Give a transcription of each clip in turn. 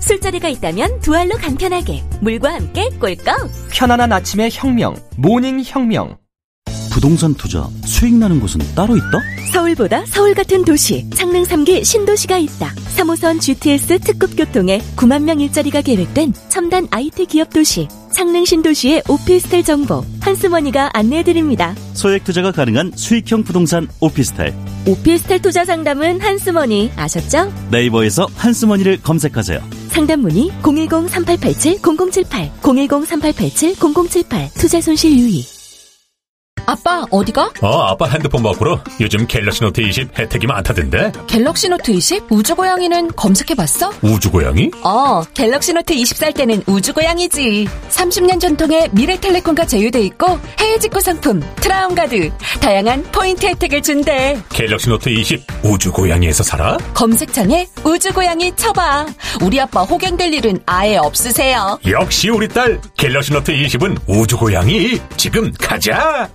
술자리가 있다면 두 알로 간편하게 물과 함께 꿀꺽 편안한 아침의 혁명, 모닝 혁명. 부동산 투자 수익 나는 곳은 따로 있다? 서울보다 서울 같은 도시 창릉 3기 신도시가 있다 3호선 GTX 특급 교통에 9만 명 일자리가 계획된 첨단 IT 기업 도시 창릉 신도시의 오피스텔 정보 한스머니가 안내해드립니다 소액 투자가 가능한 수익형 부동산 오피스텔 오피스텔 투자 상담은 한스머니 아셨죠? 네이버에서 한스머니를 검색하세요. 상담 문의 010-3887-0078 010-3887-0078 투자 손실 유의 아빠 어디가? 어, 아빠 핸드폰 바꾸러 요즘 갤럭시 노트 20 혜택이 많다던데. 갤럭시 노트 20 우주고양이는 검색해봤어? 우주고양이? 어, 갤럭시 노트 20 살 때는 우주고양이지. 30년 전통의 미래텔레콤과 제휴돼 있고 해외 직구 상품, 트라운가드, 다양한 포인트 혜택을 준대. 갤럭시 노트 20 우주고양이에서 사라? 검색창에 우주고양이 쳐봐. 우리 아빠 호갱될 일은 아예 없으세요. 역시 우리 딸 갤럭시 노트 20은 우주고양이. 지금 가자.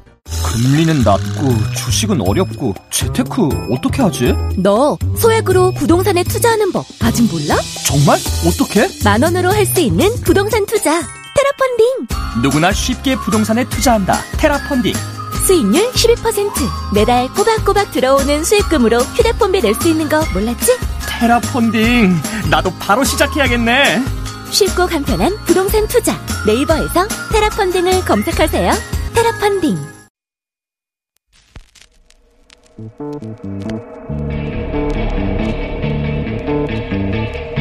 금리는 낮고 주식은 어렵고 재테크 어떻게 하지? 너 소액으로 부동산에 투자하는 법 아직 몰라? 정말? 어떻게? 만 원으로 할 수 있는 부동산 투자 테라펀딩 누구나 쉽게 부동산에 투자한다. 테라펀딩. 수익률 12% 매달 꼬박꼬박 들어오는 수익금으로 휴대폰비 낼 수 있는 거 몰랐지? 테라펀딩. 나도 바로 시작해야겠네. 쉽고 간편한 부동산 투자 네이버에서 테라펀딩을 검색하세요 테라펀딩 Thank you.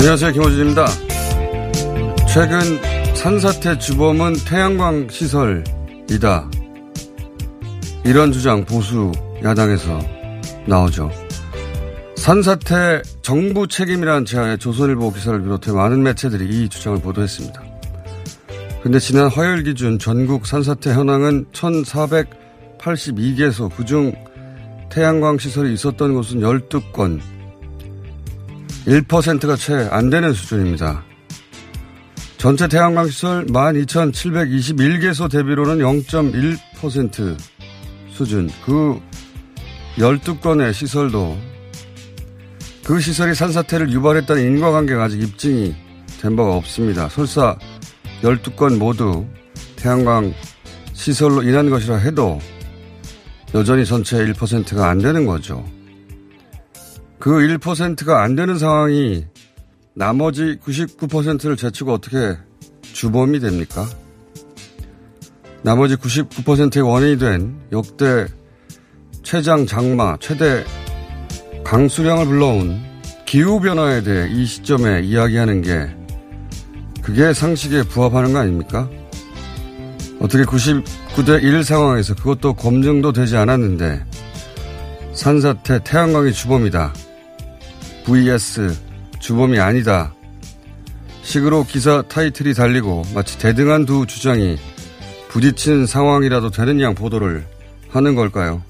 안녕하세요. 김호준입니다. 최근 산사태 주범은 태양광 시설이다. 이런 주장 보수 야당에서 나오죠. 산사태 정부 책임이라는 제안에 조선일보 기사를 비롯해 많은 매체들이 이 주장을 보도했습니다. 근데 지난 화요일 기준 전국 산사태 현황은 1482개소, 그중 태양광 시설이 있었던 곳은 12건, 1%가 채 안 되는 수준입니다. 전체 태양광 시설 12,721개소 대비로는 0.1% 수준. 그 12건의 시설도 그 시설이 산사태를 유발했다는 인과관계가 아직 입증이 된 바가 없습니다. 설사 12건 모두 태양광 시설로 인한 것이라 해도 여전히 전체 1%가 안 되는 거죠. 그 1%가 안 되는 상황이 나머지 99%를 제치고 어떻게 주범이 됩니까? 나머지 99%의 원인이 된 역대 최장 장마, 최대 강수량을 불러온 기후변화에 대해 이 시점에 이야기하는 게 그게 상식에 부합하는 거 아닙니까? 어떻게 99대 1 상황에서 그것도 검증도 되지 않았는데 산사태 태양광이 주범이다. Vs 주범이 아니다. 식으로 기사 타이틀이 달리고 마치 대등한 두 주장이 부딪힌 상황이라도 되는 양 보도를 하는 걸까요?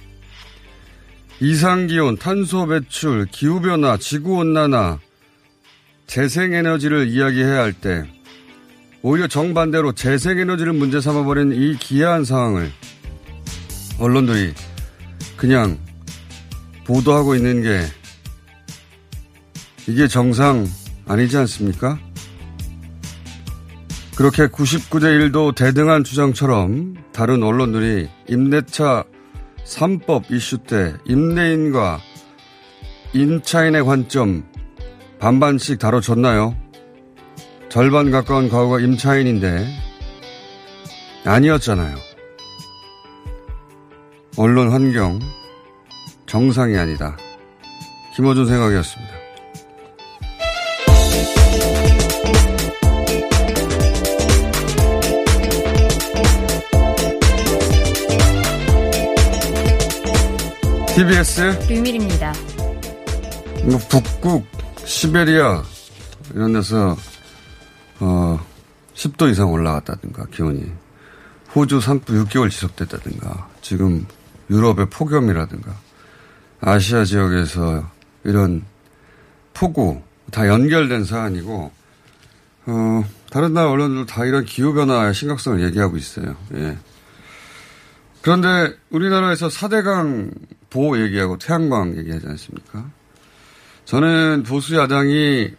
이상기온, 탄소 배출, 기후변화, 지구온난화, 재생에너지를 이야기해야 할 때 오히려 정반대로 재생에너지를 문제 삼아버린 이 기이한 상황을 언론들이 그냥 보도하고 있는 게 이게 정상 아니지 않습니까? 그렇게 99대 1도 대등한 주장처럼 다른 언론들이 임대차 3법 이슈 때 임대인과 임차인의 관점 반반씩 다뤄졌나요? 절반 가까운 가구가 임차인인데 아니었잖아요. 언론 환경 정상이 아니다. 김호준 생각이었습니다. TBS 류밀입니다. 뭐 북극, 시베리아 이런 데서 어 10도 이상 올라갔다든가 기온이 호주 상부 6개월 지속됐다든가 지금 유럽의 폭염이라든가 아시아 지역에서 이런 폭우 다 연결된 사안이고 어 다른 나라 언론들도 다 이런 기후 변화의 심각성을 얘기하고 있어요. 예. 그런데 우리나라에서 4대강 보호 얘기하고 태양광 얘기하지 않습니까? 저는 보수 야당이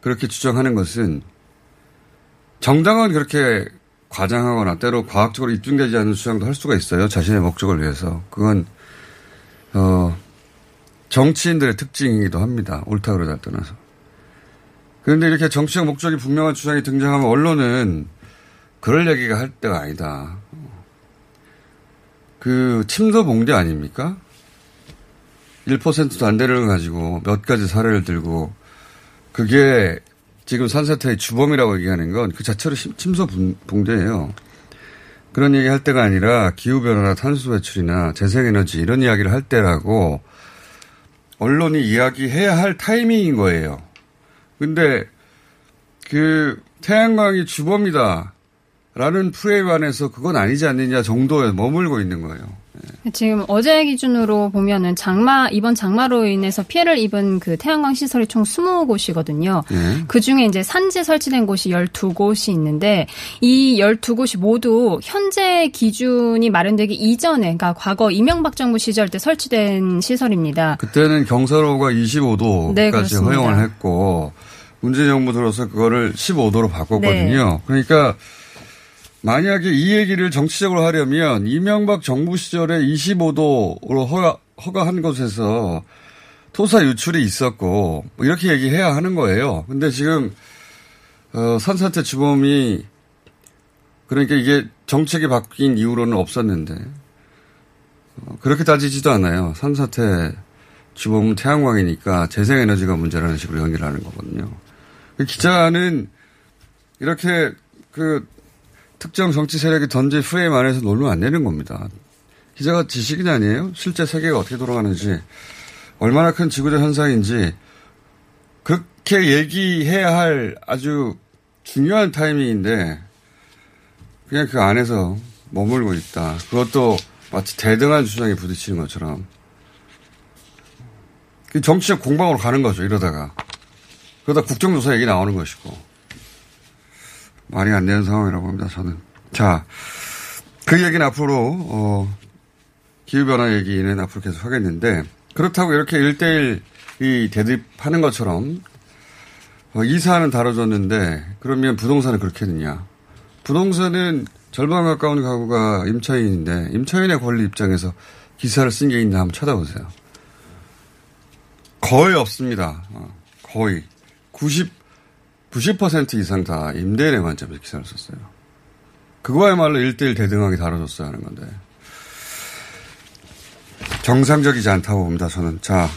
그렇게 주장하는 것은 정당은 그렇게 과장하거나 때로 과학적으로 입증되지 않는 주장도 할 수가 있어요. 자신의 목적을 위해서. 그건, 어, 정치인들의 특징이기도 합니다. 옳다 그러다 떠나서. 그런데 이렇게 정치적 목적이 분명한 주장이 등장하면 언론은 그럴 얘기가 할 때가 아니다. 그 침도 봉대 아닙니까? 1%도 안 되는 걸 가지고 몇 가지 사례를 들고 그게 지금 산사태의 주범이라고 얘기하는 건 그 자체로 침소 봉대예요. 그런 얘기 할 때가 아니라 기후변화나 탄소 배출이나 재생에너지 이런 이야기를 할 때라고 언론이 이야기해야 할 타이밍인 거예요. 근데 그 태양광이 주범이다. 라는 프레임 안에서 그건 아니지 않느냐 정도에 머물고 있는 거예요. 네. 지금 어제 기준으로 보면은 장마 이번 장마로 인해서 피해를 입은 그 태양광 시설이 총 20곳이거든요. 네. 그 중에 이제 산지 설치된 곳이 12곳이 있는데 이 12곳이 모두 현재 기준이 마련되기 이전에 그러니까 과거 이명박 정부 시절 때 설치된 시설입니다. 그때는 경사로가 25도까지 네, 허용을 했고 문재인 정부 들어서 그거를 15도로 바꿨거든요. 네. 그러니까 만약에 이 얘기를 정치적으로 하려면 이명박 정부 시절에 25도로 허가, 허가한 곳에서 토사 유출이 있었고 뭐 이렇게 얘기해야 하는 거예요. 근데 지금 어, 산사태 주범이 그러니까 이게 정책이 바뀐 이후로는 없었는데 어, 그렇게 따지지도 않아요. 산사태 주범은 태양광이니까 재생에너지가 문제라는 식으로 연결하는 거거든요. 그 기자는 이렇게 그 특정 정치 세력이 던진 프레임 안에서 놀면 안 되는 겁니다. 기자가 지식인 아니에요? 실제 세계가 어떻게 돌아가는지, 얼마나 큰 지구적 현상인지, 그렇게 얘기해야 할 아주 중요한 타이밍인데, 그냥 그 안에서 머물고 있다. 그것도 마치 대등한 주장에 부딪히는 것처럼. 정치적 공방으로 가는 거죠, 이러다가. 그러다 국정조사 얘기 나오는 것이고. 말이 안 되는 상황이라고 봅니다, 저는. 자, 그 얘기는 앞으로, 어, 기후변화 얘기는 앞으로 계속 하겠는데, 그렇다고 이렇게 일대일이 대립하는 것처럼, 어, 이 사안은 다뤄졌는데, 그러면 부동산은 그렇게 했느냐. 부동산은 절반 가까운 가구가 임차인인데, 임차인의 권리 입장에서 기사를 쓴 게 있나 한번 찾아보세요. 거의 없습니다. 어, 거의. 90, 90% 이상 다 임대인의 관점에서 기사를 썼어요. 그거야말로 1대1 대등하게 다뤄줬어야 하는 건데. 정상적이지 않다고 봅니다, 저는. 자,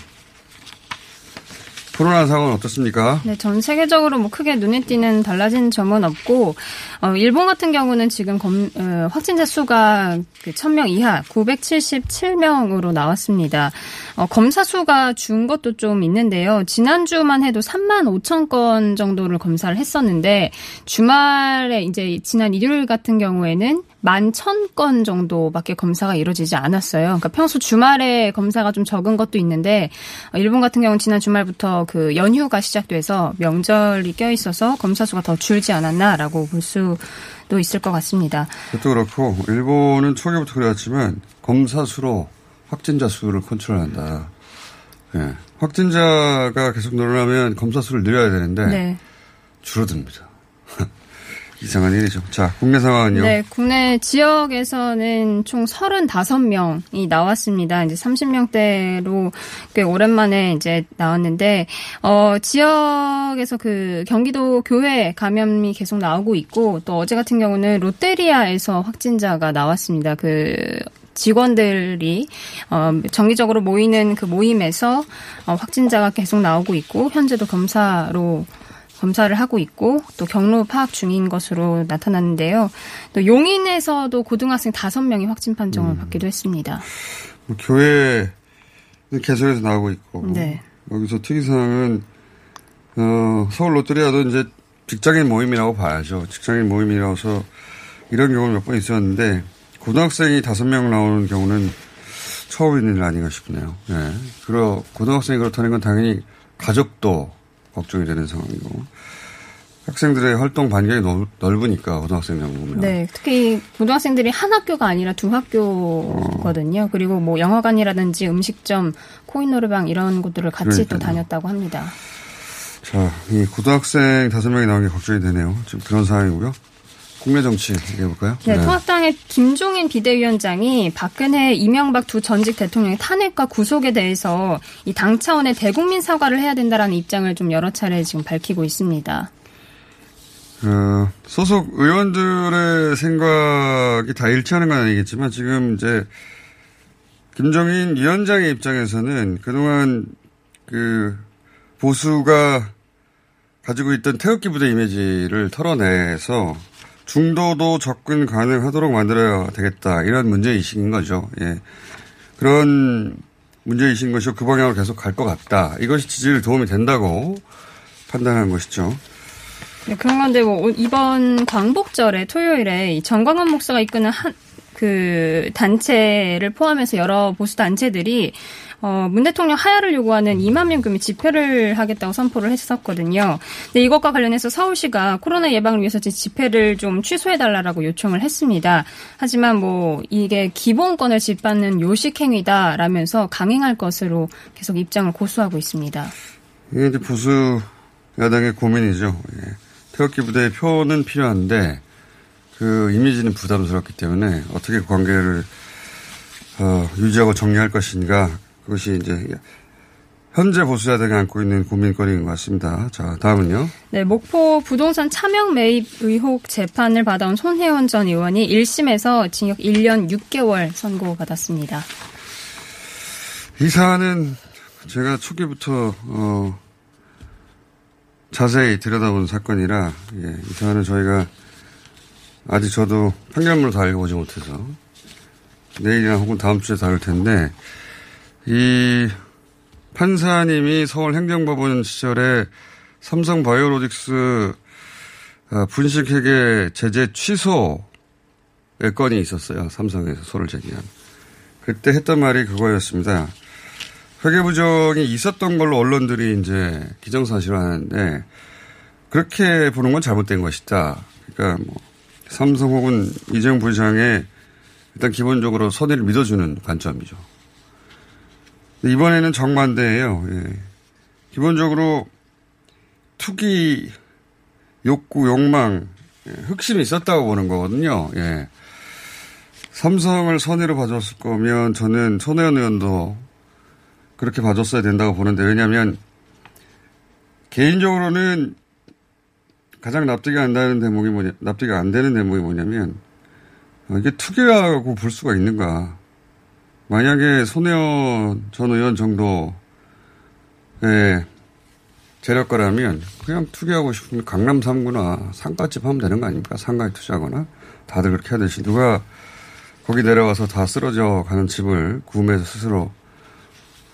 코로나 상황은 어떻습니까? 네, 전 세계적으로 뭐 크게 눈에 띄는 달라진 점은 없고, 어, 일본 같은 경우는 지금 검, 어, 확진자 수가 그 1000명 이하 977명으로 나왔습니다. 어, 검사 수가 준 것도 좀 있는데요. 지난주만 해도 3만 5천 건 정도를 검사를 했었는데, 주말에 이제 지난 일요일 같은 경우에는 만 천 건 정도밖에 검사가 이루어지지 않았어요. 그러니까 평소 주말에 검사가 좀 적은 것도 있는데 어, 일본 같은 경우는 지난 주말부터 그 연휴가 시작돼서 명절이 껴 있어서 검사 수가 더 줄지 않았나라고 볼 수도 있을 것 같습니다. 그것도 그렇고 일본은 초기부터 그래왔지만 검사 수로 확진자 수를 컨트롤한다. 네. 확진자가 계속 늘어나면 검사 수를 늘려야 되는데 네. 줄어듭니다. 이상한 일이죠. 자, 국내 상황은요? 네, 국내 지역에서는 총 35명이 나왔습니다. 이제 30명대로 꽤 오랜만에 이제 나왔는데, 어, 지역에서 그 경기도 교회 감염이 계속 나오고 있고, 또 어제 같은 경우는 롯데리아에서 확진자가 나왔습니다. 그, 직원들이 어, 정기적으로 모이는 그 모임에서 어, 확진자가 계속 나오고 있고 현재도 검사로 검사를 하고 있고 또 경로 파악 중인 것으로 나타났는데요. 또 용인에서도 고등학생 5명이 확진 판정을 음. 받기도 했습니다. 뭐 교회 계속해서 나오고 있고 네. 여기서 특이사항은 어, 서울 롯데리아도 이제 직장인 모임이라고 봐야죠. 직장인 모임이라서 이런 경우는 몇 번 있었는데 고등학생이 다섯 명 나오는 경우는 처음 있는 일 아닌가 싶네요. 예. 그러, 고등학생이 그렇다는 건 당연히 가족도 걱정이 되는 상황이고. 학생들의 활동 반경이 넓, 으니까 고등학생 정도면. 네, 특히 고등학생들이 한 학교가 아니라 두 학교거든요. 어. 그리고 뭐 영화관이라든지 음식점, 코인 노래방 이런 곳들을 같이 그러니까요. 또 다녔다고 합니다. 자, 이 고등학생 다섯 명이 나온 게 걱정이 되네요. 지금 그런 상황이고요. 국내 정치 얘기해볼까요? 네, 네. 통합당의 김종인 비대위원장이 박근혜, 이명박 두 전직 대통령의 탄핵과 구속에 대해서 이 당 차원의 대국민 사과를 해야 된다라는 입장을 좀 여러 차례 지금 밝히고 있습니다. 어, 소속 의원들의 생각이 다 일치하는 건 아니겠지만 지금 이제 김종인 위원장의 입장에서는 그동안 그 보수가 가지고 있던 태극기 부대 이미지를 털어내서 중도도 접근 가능하도록 만들어야 되겠다. 이런 문제의식인 거죠. 예. 그런 문제의식인 것이고 그 방향으로 계속 갈 것 같다. 이것이 지지를 도움이 된다고 판단한 것이죠. 네, 그런 건데 뭐 이번 광복절에 토요일에 정광훈 목사가 이끄는 한 그 단체를 포함해서 여러 보수 단체들이 어, 문 대통령 하야를 요구하는 2만 명금의 집회를 하겠다고 선포를 했었거든요. 근데 이것과 관련해서 서울시가 코로나 예방을 위해서 집회를 좀 취소해달라고 요청을 했습니다. 하지만 뭐 이게 기본권을 짓밟는 요식행위다라면서 강행할 것으로 계속 입장을 고수하고 있습니다. 이게 이제 보수 야당의 고민이죠. 예. 태극기 부대의 표는 필요한데 그 이미지는 부담스럽기 때문에 어떻게 그 관계를 어, 유지하고 정리할 것인가 그것이 이제 현재 보수자들이 안고 있는 고민거리인 것 같습니다. 자, 다음은요. 네, 목포 부동산 차명 매입 의혹 재판을 받아온 손혜원 전 의원이 1심에서 징역 1년 6개월 선고받았습니다. 이 사안은 제가 초기부터 어, 자세히 들여다본 사건이라 예, 이 사안은 저희가 아직 저도 판결문을 다 읽어보지 못해서 내일이나 혹은 다음 주에 다룰 텐데 이 판사님이 서울행정법원 시절에 삼성 바이오로직스 어, 분식회계 제재 취소의 건이 있었어요. 삼성에서 소를 제기한. 그때 했던 말이 그거였습니다. 회계부정이 있었던 걸로 언론들이 이제 기정사실화하는데 그렇게 보는 건 잘못된 것이다. 그러니까 뭐 삼성 혹은 이재용 부장의 일단 기본적으로 선의를 믿어주는 관점이죠. 이번에는 정반대예요. 예. 기본적으로 투기 욕구, 욕망, 예, 흑심이 있었다고 보는 거거든요. 예. 삼성을 선의로 봐줬을 거면 저는 손혜원 의원도 그렇게 봐줬어야 된다고 보는데 왜냐하면 개인적으로는 가장 납득이 안 되는 대목이 뭐냐, 납득이 안 되는 대목이 뭐냐면 어, 이게 투기라고 볼 수가 있는가. 만약에 손혜원 전 의원 정도의 재력가라면 그냥 투기하고 싶으면 강남 3구나 상가집 하면 되는 거 아닙니까? 상가에 투자하거나 다들 그렇게 하듯이 누가 거기 내려가서 다 쓰러져 가는 집을 구매해서 스스로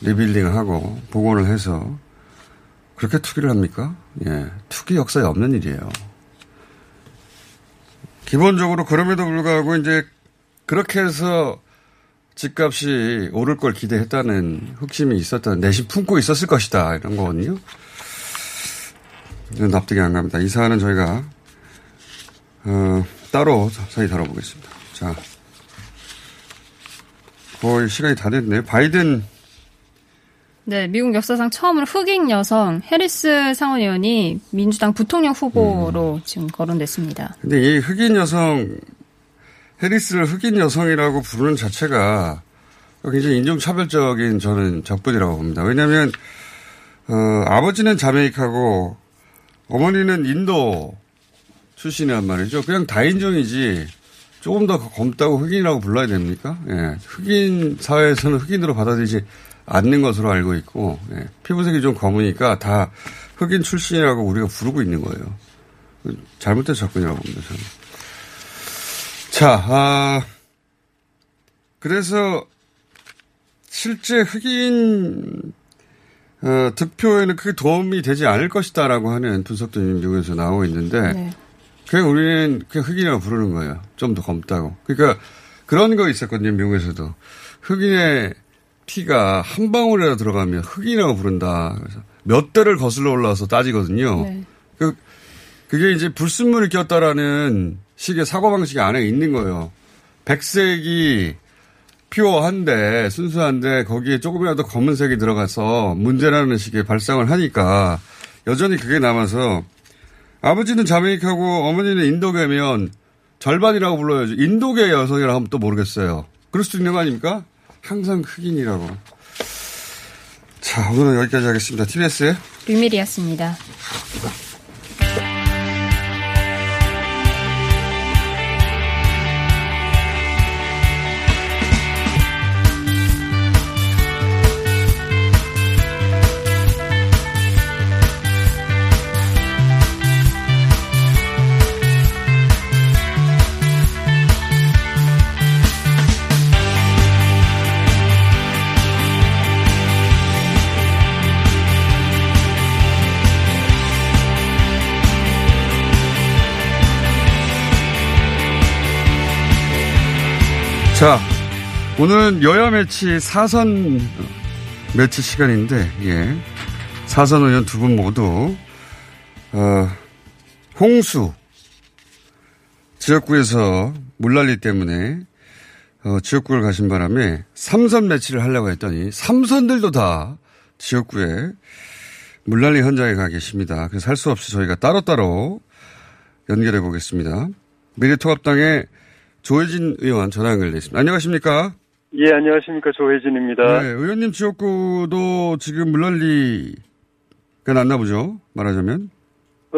리빌딩하고 복원을 해서 그렇게 투기를 합니까? 예. 투기 역사에 없는 일이에요. 기본적으로 그럼에도 불구하고 이제 그렇게 해서 집값이 오를 걸 기대했다는 흑심이 있었던 내심 품고 있었을 것이다 이런 거거든요. 납득이 안 갑니다. 이 사안은 저희가 어, 따로 자세히 다뤄보겠습니다. 자, 거의 시간이 다 됐네요. 바이든 네, 미국 역사상 처음으로 흑인 여성 해리스 상원의원이 민주당 부통령 후보로 음. 지금 거론됐습니다. 근데 이 흑인 여성 해리스를 흑인 여성이라고 부르는 자체가 굉장히 인종차별적인 저는 적분이라고 봅니다. 왜냐하면 어, 아버지는 자메이카고 어머니는 인도 출신이란 말이죠. 그냥 다인종이지 조금 더 검다고 흑인이라고 불러야 됩니까? 예. 흑인 사회에서는 흑인으로 받아들이지 않는 것으로 알고 있고 예. 피부색이 좀 검으니까 다 흑인 출신이라고 우리가 부르고 있는 거예요. 잘못된 접근이라고 봅니다. 저는. 자, 아, 그래서 실제 흑인 어, 득표에는 크게 도움이 되지 않을 것이다라고 하는 분석도 미국에서 나오고 있는데 네. 그냥 우리는 그냥 흑인이라고 부르는 거예요. 좀 더 검다고. 그러니까 그런 거 있었거든요. 미국에서도 흑인의 피가 한 방울이라도 들어가면 흑인이라고 부른다. 그래서 몇 대를 거슬러 올라와서 따지거든요. 네. 그, 그게 이제 불순물을 꼈다라는 식의 사고방식이 안에 있는 거예요. 백색이 퓨어한데 순수한데 거기에 조금이라도 검은색이 들어가서 문제라는 식의 발상을 하니까 여전히 그게 남아서 아버지는 자메이카고 어머니는 인도계면 절반이라고 불러야죠. 인도계 여성이라 하면 또 모르겠어요. 그럴 수도 있는 거 아닙니까? 항상 흑인이라고. 자, 오늘은 여기까지 하겠습니다. TBS의 류밀이었습니다. 자, 오늘은 여야 매치 사선 매치 시간인데, 예. 사선 의원 두 분 모두, 어, 홍수, 지역구에서 물난리 때문에, 어, 지역구를 가신 바람에 삼선 매치를 하려고 했더니, 삼선들도 다 지역구에 물난리 현장에 가 계십니다. 그래서 할 수 없이 저희가 따로따로 연결해 보겠습니다. 미래통합당의 조혜진 의원 전화 연결돼 있습니다. 안녕하십니까? 예, 안녕하십니까. 조혜진입니다. 네, 의원님 지역구도 지금 물난리가 났나 보죠? 말하자면. 어,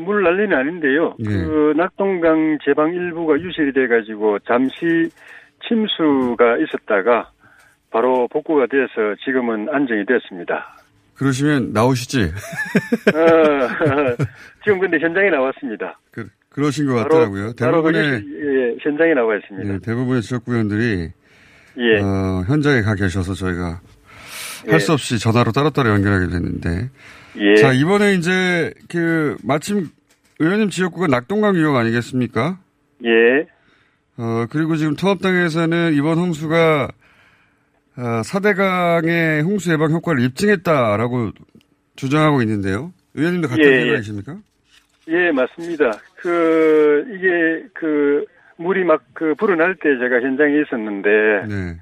물 난리는 아닌데요. 예. 그 낙동강 제방 일부가 유실이 돼가지고 잠시 침수가 있었다가 바로 복구가 돼서 지금은 안정이 됐습니다. 그러시면 나오시지? 어, 지금 근데 현장에 나왔습니다. 그, 그러신 것 같더라고요. 대부분의 예, 현장에 나와 있습니다. 예, 대부분의 지역구의원들이 예. 어, 현장에 가 계셔서 저희가 예. 할수 없이 전화로 따로따로 연결하게 됐는데 예. 자 이번에 이제 그 마침 의원님 지역구가 낙동강 유역 아니겠습니까? 예. 어 그리고 지금 통합당에서는 이번 홍수가 어, 4대강의 홍수 예방 효과를 입증했다라고 주장하고 있는데요. 의원님도 같은 예, 생각이십니까? 예, 맞습니다. 그, 이게, 그, 물이 막, 그, 불어날 때 제가 현장에 있었는데, 네.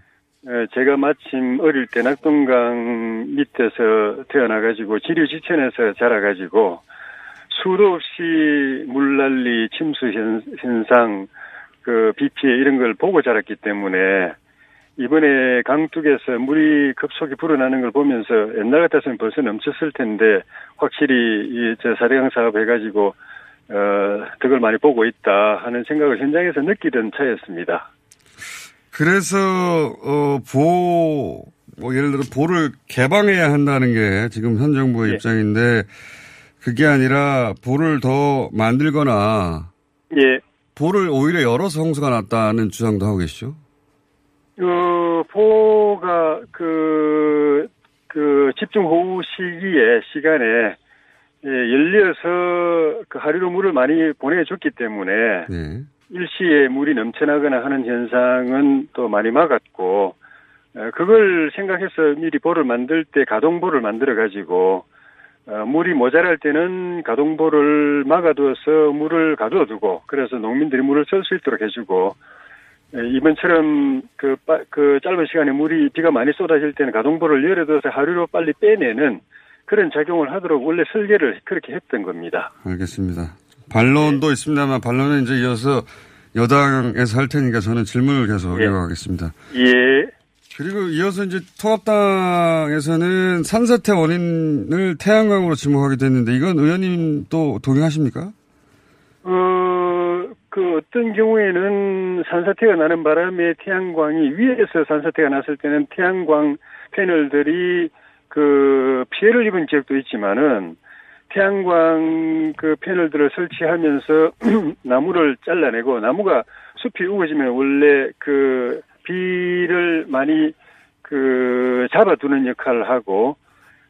어, 제가 마침 어릴 때 낙동강 밑에서 태어나가지고 지류지천에서 자라가지고 수도 없이 물난리, 침수 현, 현상, 그, 비 피해 이런 걸 보고 자랐기 때문에 이번에 강둑에서 물이 급속히 불어나는 걸 보면서 옛날 같았으면 벌써 넘쳤을 텐데 확실히 이저 사대강 사업 해가지고 어 덕을 많이 보고 있다 하는 생각을 현장에서 느끼던 차였습니다. 그래서 어보 뭐 예를 들어 보를 개방해야 한다는 게 지금 현 정부의 예. 입장인데 그게 아니라 보를 더 만들거나 예. 보를 오히려 열어서 홍수가 났다는 주장도 하고 계시죠? 그, 보가, 그, 그, 집중 호우 시기에, 시간에, 예, 열려서 그 하류로 물을 많이 보내줬기 때문에, 네. 일시에 물이 넘쳐나거나 하는 현상은 또 많이 막았고, 어, 그걸 생각해서 미리 보를 만들 때 가동보를 만들어 가지고, 어, 물이 모자랄 때는 가동보를 막아두어서 물을 가두어두고, 그래서 농민들이 물을 쓸 수 있도록 해주고, 예, 이번처럼 그, 그 짧은 시간에 물이 비가 많이 쏟아질 때는 가동보를 열어둬서 하루로 빨리 빼내는 그런 작용을 하도록 원래 설계를 그렇게 했던 겁니다. 알겠습니다. 반론도 네. 있습니다만 반론은 이제 이어서 여당에서 할 테니까 저는 질문을 계속 예. 이어가겠습니다. 예. 그리고 이어서 이제 통합당에서는 산사태 원인을 태양광으로 지목하게 됐는데 이건 의원님 또 동의하십니까? 어, 그 어떤 경우에는 산사태가 나는 바람에 태양광이 위에서 산사태가 났을 때는 태양광 패널들이 그 피해를 입은 지역도 있지만은 태양광 그 패널들을 설치하면서 나무를 잘라내고 나무가 숲이 우거지면 원래 그 비를 많이 그 잡아두는 역할을 하고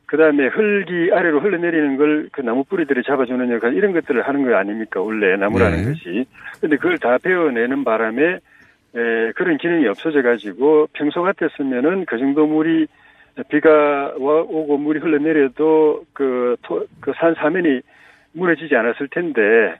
그 다음에 흙이 아래로 흘러내리는 걸 그 나무 뿌리들이 잡아주는 역할 이런 것들을 하는 거 아닙니까 원래 나무라는 네. 것이 근데 그걸 다 베어내는 바람에 에, 그런 기능이 없어져 가지고 평소 같았으면은 그 정도 물이 비가 와, 오고 물이 흘러내려도 그, 토, 그 산 사면이 무너지지 않았을 텐데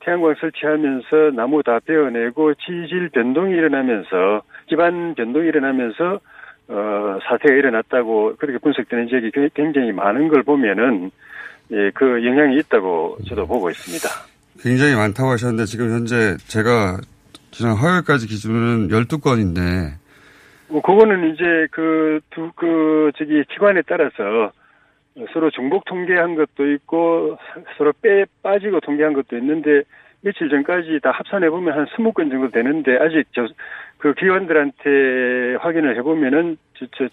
태양광 설치하면서 나무 다 베어내고 지질 변동이 일어나면서 기반 변동이 일어나면서 어, 사태가 일어났다고 그렇게 분석되는 지역이 굉장히 많은 걸 보면은 예, 그 영향이 있다고 저도 보고 있습니다. 굉장히 많다고 하셨는데 지금 현재 제가 지난 화요일까지 기준으로는 12건인데 뭐 그거는 이제 그 두그 그 저기 기관에 따라서 서로 중복 통계한 것도 있고 서로 빼 빠지고 통계한 것도 있는데 며칠 전까지 다 합산해 보면 한 20건 정도 되는데 아직 저 그 기관들한테 확인을 해 보면은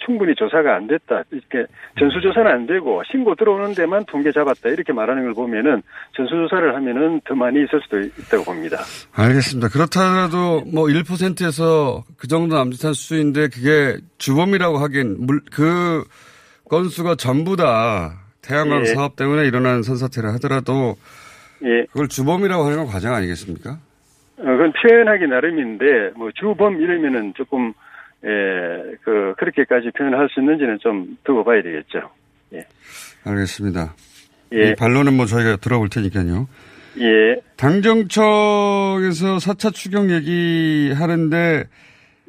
충분히 조사가 안 됐다. 이렇게 전수조사는 안 되고 신고 들어오는 데만 통계 잡았다. 이렇게 말하는 걸 보면은 전수조사를 하면은 더 많이 있을 수도 있다고 봅니다. 알겠습니다. 그렇다라도 뭐 1%에서 그 정도 남짓한 수준인데 그게 주범이라고 하긴 그 건수가 전부 다 태양광 예. 사업 때문에 일어난 선사태를 하더라도 예. 그걸 주범이라고 하는 건 과장 아니겠습니까? 어, 그건 표현하기 나름인데 뭐 주범 이러면은 조금 예, 그 그렇게까지 표현할 수 있는지는 좀 두고 봐야 되겠죠. 예. 알겠습니다. 예. 이 반론은 뭐 저희가 들어볼 테니까요. 예. 당정청에서 4차 추경 얘기 하는데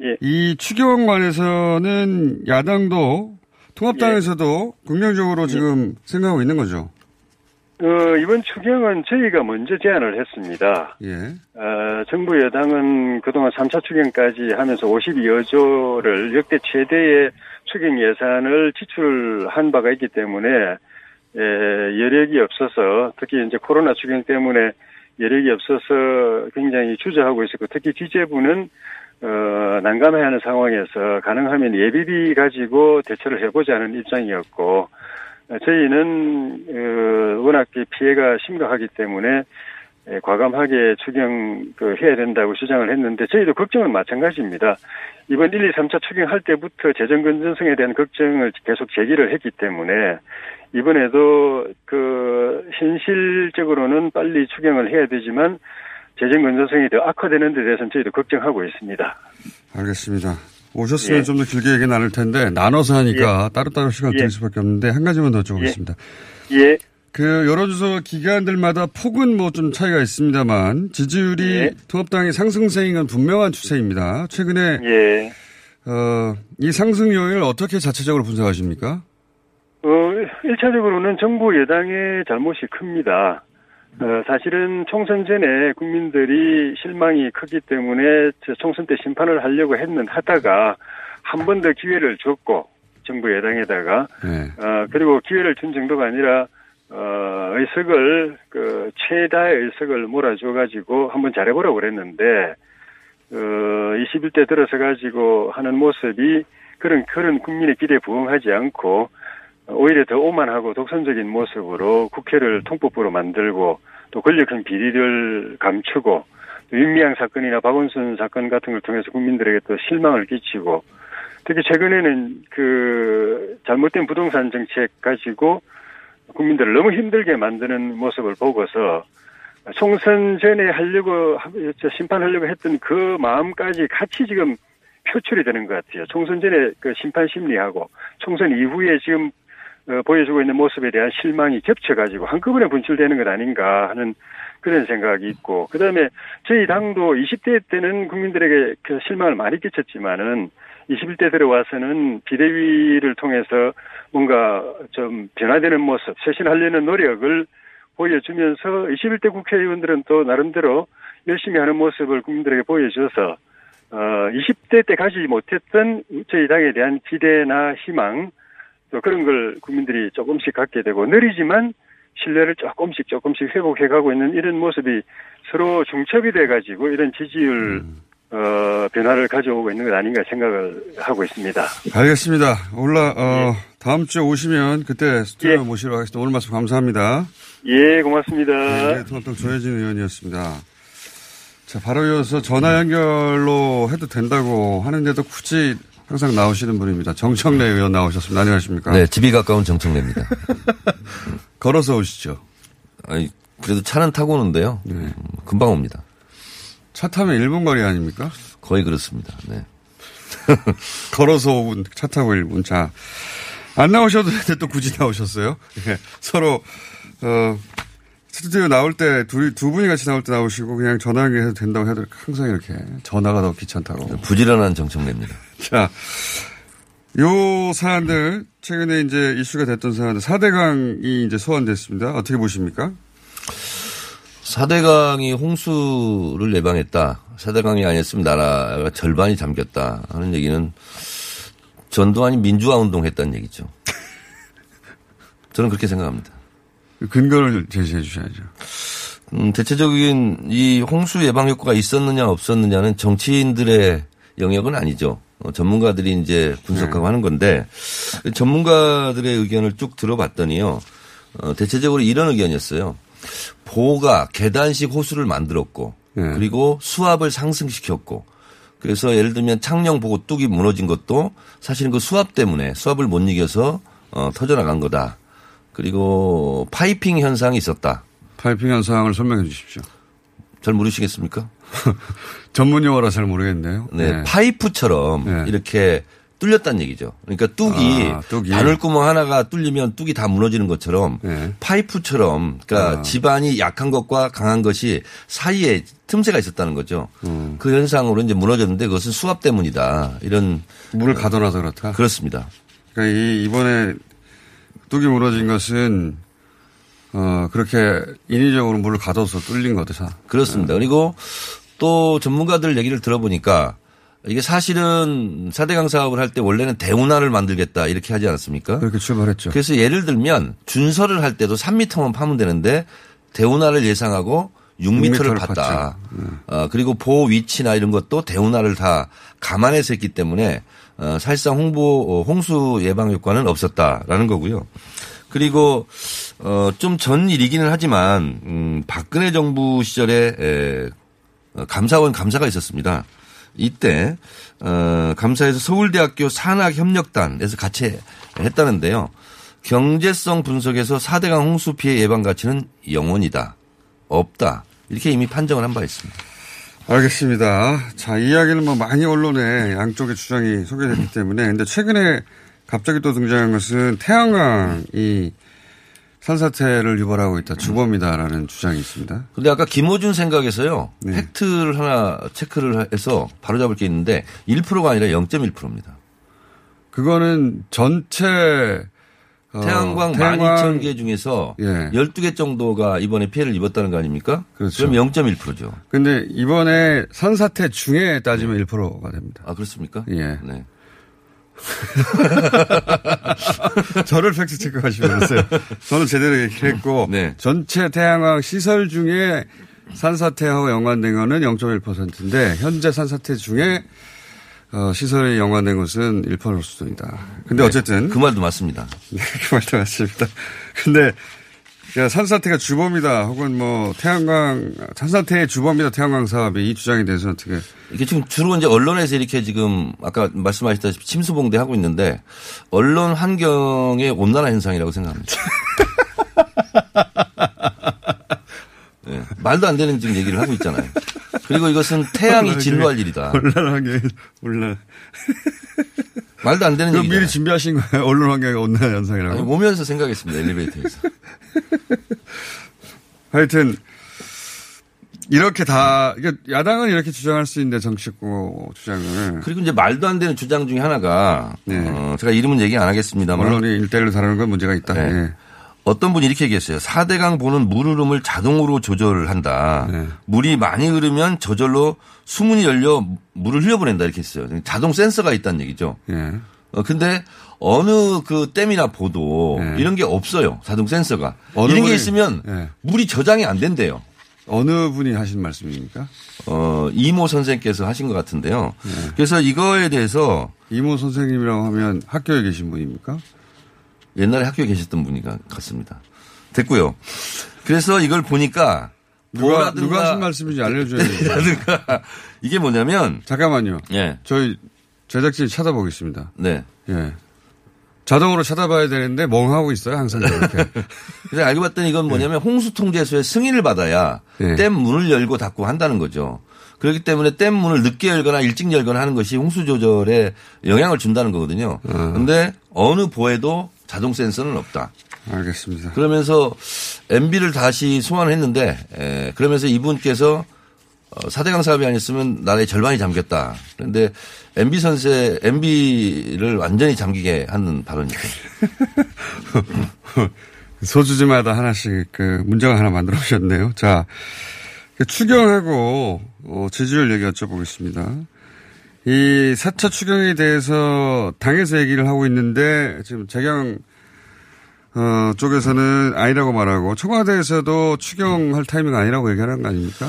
예. 이 추경관에서는 야당도 통합당에서도 예. 긍정적으로 지금 예. 생각하고 있는 거죠. 어, 이번 추경은 저희가 먼저 제안을 했습니다. 예. 어, 정부 여당은 그동안 3차 추경까지 하면서 52여 조를 역대 최대의 추경 예산을 지출한 바가 있기 때문에 예, 여력이 없어서 특히 이제 코로나 추경 때문에 여력이 없어서 굉장히 주저하고 있었고 특히 기재부는 어, 난감해하는 상황에서 가능하면 예비비 가지고 대처를 해보자는 입장이었고 저희는 어, 워낙 피해가 심각하기 때문에 예, 과감하게 추경 그 해야 된다고 주장을 했는데 저희도 걱정은 마찬가지입니다. 이번 1, 2, 3차 추경할 때부터 재정 건전성에 대한 걱정을 계속 제기를 했기 때문에 이번에도 그 현실적으로는 빨리 추경을 해야 되지만 재정 건전성이 더 악화되는 데 대해서는 저희도 걱정하고 있습니다. 알겠습니다. 오셨으면 예. 좀더 길게 얘기 나눌 텐데 나눠서 하니까 예. 따로따로 시간 드릴 예. 수밖에 없는데 한 가지만 더 여쭤보겠습니다. 예. 예. 그 여론조사 기관들마다 폭은 뭐 좀 차이가 있습니다만 지지율이 예. 통합당이 상승세인 건 분명한 추세입니다. 최근에 예. 어, 이 상승 요인을 어떻게 자체적으로 분석하십니까? 어, 1차적으로는 정부 여당의 잘못이 큽니다. 어, 사실은 총선 전에 국민들이 실망이 크기 때문에 총선 때 심판을 하려고 했는 하다가 한 번 더 기회를 줬고 정부 여당에다가 네. 어, 그리고 기회를 준 정도가 아니라 어, 의석을 그 최다의 의석을 몰아줘 가지고 한번 잘해보라고 그랬는데 어, 21대 들어서 가지고 하는 모습이 그런 그런 국민의 기대에 부응하지 않고 오히려 더 오만하고 독선적인 모습으로 국회를 통법부로 만들고 또 권력형 비리를 감추고 또 윤미향 사건이나 박원순 사건 같은 걸 통해서 국민들에게 또 실망을 끼치고 특히 최근에는 그 잘못된 부동산 정책 가지고 국민들을 너무 힘들게 만드는 모습을 보고서 총선 전에 하려고 심판하려고 했던 그 마음까지 같이 지금 표출이 되는 것 같아요. 총선 전에 그 심판 심리하고 총선 이후에 지금 어, 보여주고 있는 모습에 대한 실망이 겹쳐가지고 한꺼번에 분출되는 것 아닌가 하는 그런 생각이 있고 그다음에 저희 당도 20대 때는 국민들에게 그 실망을 많이 끼쳤지만은 21대 들어와서는 비대위를 통해서 뭔가 좀 변화되는 모습, 쇄신하려는 노력을 보여주면서 21대 국회의원들은 또 나름대로 열심히 하는 모습을 국민들에게 보여줘서 어 20대 때 가지지 못했던 저희 당에 대한 기대나 희망 또 그런 걸 국민들이 조금씩 갖게 되고 느리지만 신뢰를 조금씩 조금씩 회복해 가고 있는 이런 모습이 서로 중첩이 돼 가지고 이런 지지율 음. 어, 변화를 가져오고 있는 것 아닌가 생각을 하고 있습니다. 알겠습니다. 올라 어, 예. 다음 주에 오시면 그때 스튜디오 예. 모시러 가겠습니다. 오늘 말씀 감사합니다. 예, 고맙습니다. 네, 통합당 조혜진 의원이었습니다. 자, 바로 이어서 전화 연결로 해도 된다고 하는데도 굳이 항상 나오시는 분입니다. 정청래 의원 나오셨습니다. 안녕하십니까? 네, 집이 가까운 정청래입니다. 걸어서 오시죠. 아니, 그래도 차는 타고 오는데요. 네. 음, 금방 옵니다. 차 타면 1분 거리 아닙니까? 거의 그렇습니다. 네. 걸어서 5분, 차 타고 1분. 자, 안 나오셔도 되는데 또 굳이 나오셨어요. 예. 서로, 어, 스튜디오 나올 때 둘이, 두 분이 같이 나올 때 나오시고 그냥 전화 연결해도 된다고 해도 항상 이렇게 전화가 더 귀찮다고. 부지런한 정청래입니다. 자, 요 사안들, 최근에 이제 이슈가 됐던 사안들, 4대강이 이제 소환됐습니다. 어떻게 보십니까? 4대강이 홍수를 예방했다. 4대강이 아니었으면 나라가 절반이 잠겼다 하는 얘기는 전두환이 민주화 운동 했다는 얘기죠. 저는 그렇게 생각합니다. 근거를 제시해 주셔야죠. 음, 대체적인 이 홍수 예방 효과가 있었느냐 없었느냐는 정치인들의 영역은 아니죠. 어, 전문가들이 이제 분석하고 네. 하는 건데 전문가들의 의견을 쭉 들어봤더니요. 어, 대체적으로 이런 의견이었어요. 보가 계단식 호수를 만들었고 네. 그리고 수압을 상승시켰고 그래서 예를 들면 창녕 보고 뚝이 무너진 것도 사실은 그 수압 때문에 수압을 못 이겨서 어, 터져나간 거다. 그리고 파이핑 현상이 있었다. 파이핑 현상을 설명해 주십시오. 잘 모르시겠습니까? 전문 용어라 잘 모르겠네요. 네, 네. 파이프처럼 네. 이렇게 뚫렸다는 얘기죠. 그러니까 뚝이, 아, 뚝이, 바늘구멍 하나가 뚫리면 뚝이 다 무너지는 것처럼 네. 파이프처럼 그러니까 아. 집안이 약한 것과 강한 것이 사이에 틈새가 있었다는 거죠. 음. 그 현상으로 이제 무너졌는데 그것은 수압 때문이다. 이런 물을 가둬놔서 그렇다. 그렇습니다. 그러니까 이 이번에 뚝이 무너진 것은 어 그렇게 인위적으로 물을 가둬서 뚫린 거죠. 그렇습니다. 네. 그리고 또 전문가들 얘기를 들어보니까 이게 사실은 4대강 사업을 할 때 원래는 대운하를 만들겠다 이렇게 하지 않았습니까? 그렇게 출발했죠. 그래서 예를 들면 준설을 할 때도 3미터만 파면 되는데 대운하를 예상하고 6미터를 팠다. 음. 어, 그리고 보호 위치나 이런 것도 대운하를 다 감안해서 했기 때문에 어, 사실상 홍보 어, 홍수 예방 효과는 없었다라는 거고요. 그리고 어, 좀 전 일이기는 하지만 음, 박근혜 정부 시절에 에, 어, 감사원 감사가 있었습니다. 이때 어 감사에서 서울대학교 산학협력단에서 같이 했다는데요. 경제성 분석에서 4대강 홍수 피해 예방 가치는 영원이다. 없다. 이렇게 이미 판정을 한 바 있습니다. 알겠습니다. 자, 이야기는 뭐 많이 언론에 양쪽의 주장이 소개됐기 때문에 근데 최근에 갑자기 또 등장한 것은 태양광이 산사태를 유발하고 있다. 주범이다라는 주장이 있습니다. 근데 아까 김호준 생각에서요. 네. 팩트를 하나 체크를 해서 바로잡을 게 있는데 1%가 아니라 0.1%입니다. 그거는 전체 어, 태양광, 태양광 12,000개 중에서 예. 12개 정도가 이번에 피해를 입었다는 거 아닙니까? 그렇죠. 그럼 0.1%죠. 근데 이번에 산사태 중에 따지면 네. 1%가 됩니다. 아, 그렇습니까? 예. 네. 저를 팩트 체크하시면서요. 저는 제대로 얘기를 했고 네. 전체 태양광 시설 중에 산사태하고 연관된 거는 0.1%인데 현재 산사태 중에 어, 시설에 연관된 것은 1% 수준이다. 근데 네. 어쨌든 그 말도 맞습니다. 네, 그 말도 맞습니다. 근데 야, 산사태가 주범이다 혹은 뭐 태양광 산사태의 주범이다 태양광 사업이 이 주장에 대해서 어떻게 이게 지금 주로 이제 언론에서 이렇게 지금 아까 말씀하셨다시피 침수봉대 하고 있는데 언론 환경의 온난화 현상이라고 생각합니다. 네, 말도 안 되는 지금 얘기를 하고 있잖아요. 그리고 이것은 태양이 진로할 일이다. 온난화 환경 온난 말도 안 되는 얘기. 미리 준비하신 거예요? 언론 환경의 온난화 현상이라고? 아니, 오면서 생각했습니다. 엘리베이터에서. 하여튼 이렇게 다 야당은 이렇게 주장할 수 있는데 정치고 주장을 그리고 이제 말도 안 되는 주장 중에 하나가 네. 어, 제가 이름은 얘기 안 하겠습니다만 언론이 일대일로 다루는 건 문제가 있다. 네. 네. 어떤 분이 이렇게 얘기했어요. 4대강 보는 물 흐름을 자동으로 조절을 한다. 네. 물이 많이 흐르면 저절로 수문이 열려 물을 흘려보낸다 이렇게 했어요. 자동 센서가 있다는 얘기죠. 네. 어, 근데 어느 그 댐이나 보도 네. 이런 게 없어요. 자동 센서가. 이런 분이, 게 있으면 네. 물이 저장이 안 된대요. 어느 분이 하신 말씀입니까? 어, 이모 선생께서 하신 것 같은데요. 네. 그래서 이거에 대해서 이모 선생님이라고 하면 학교에 계신 분입니까? 옛날에 학교에 계셨던 분이 같습니다. 됐고요. 그래서 이걸 보니까 누가 누가 하신 말씀인지 알려줘야 돼요. 이게 뭐냐면 잠깐만요. 예. 저희 제작진 찾아보겠습니다. 네. 예. 자동으로 찾아봐야 되는데 멍하고 있어요 항상 그렇게. 그래서 알고 봤더니 이건 뭐냐면 네. 홍수통제소의 승인을 받아야 네. 댐 문을 열고 닫고 한다는 거죠. 그렇기 때문에 댐 문을 늦게 열거나 일찍 열거나 하는 것이 홍수 조절에 영향을 준다는 거거든요. 그런데 어. 어느 보에도 자동 센서는 없다. 알겠습니다. 그러면서 MB를 다시 소환했는데 에, 그러면서 이분께서 어, 4대강 사업이 아니었으면 나라의 절반이 잠겼다. 그런데 MB 선세, MB를 완전히 잠기게 하는 발언이죠. 소주지마다 하나씩 그 문제가 하나 만들어 오셨네요. 자, 그 추경하고 어, 지지율 얘기 여쭤보겠습니다. 이 4차 추경에 대해서 당에서 얘기를 하고 있는데 지금 재경 어, 쪽에서는 아니라고 말하고 청와대에서도 추경할 타이밍 아니라고 얘기하는 거 아닙니까?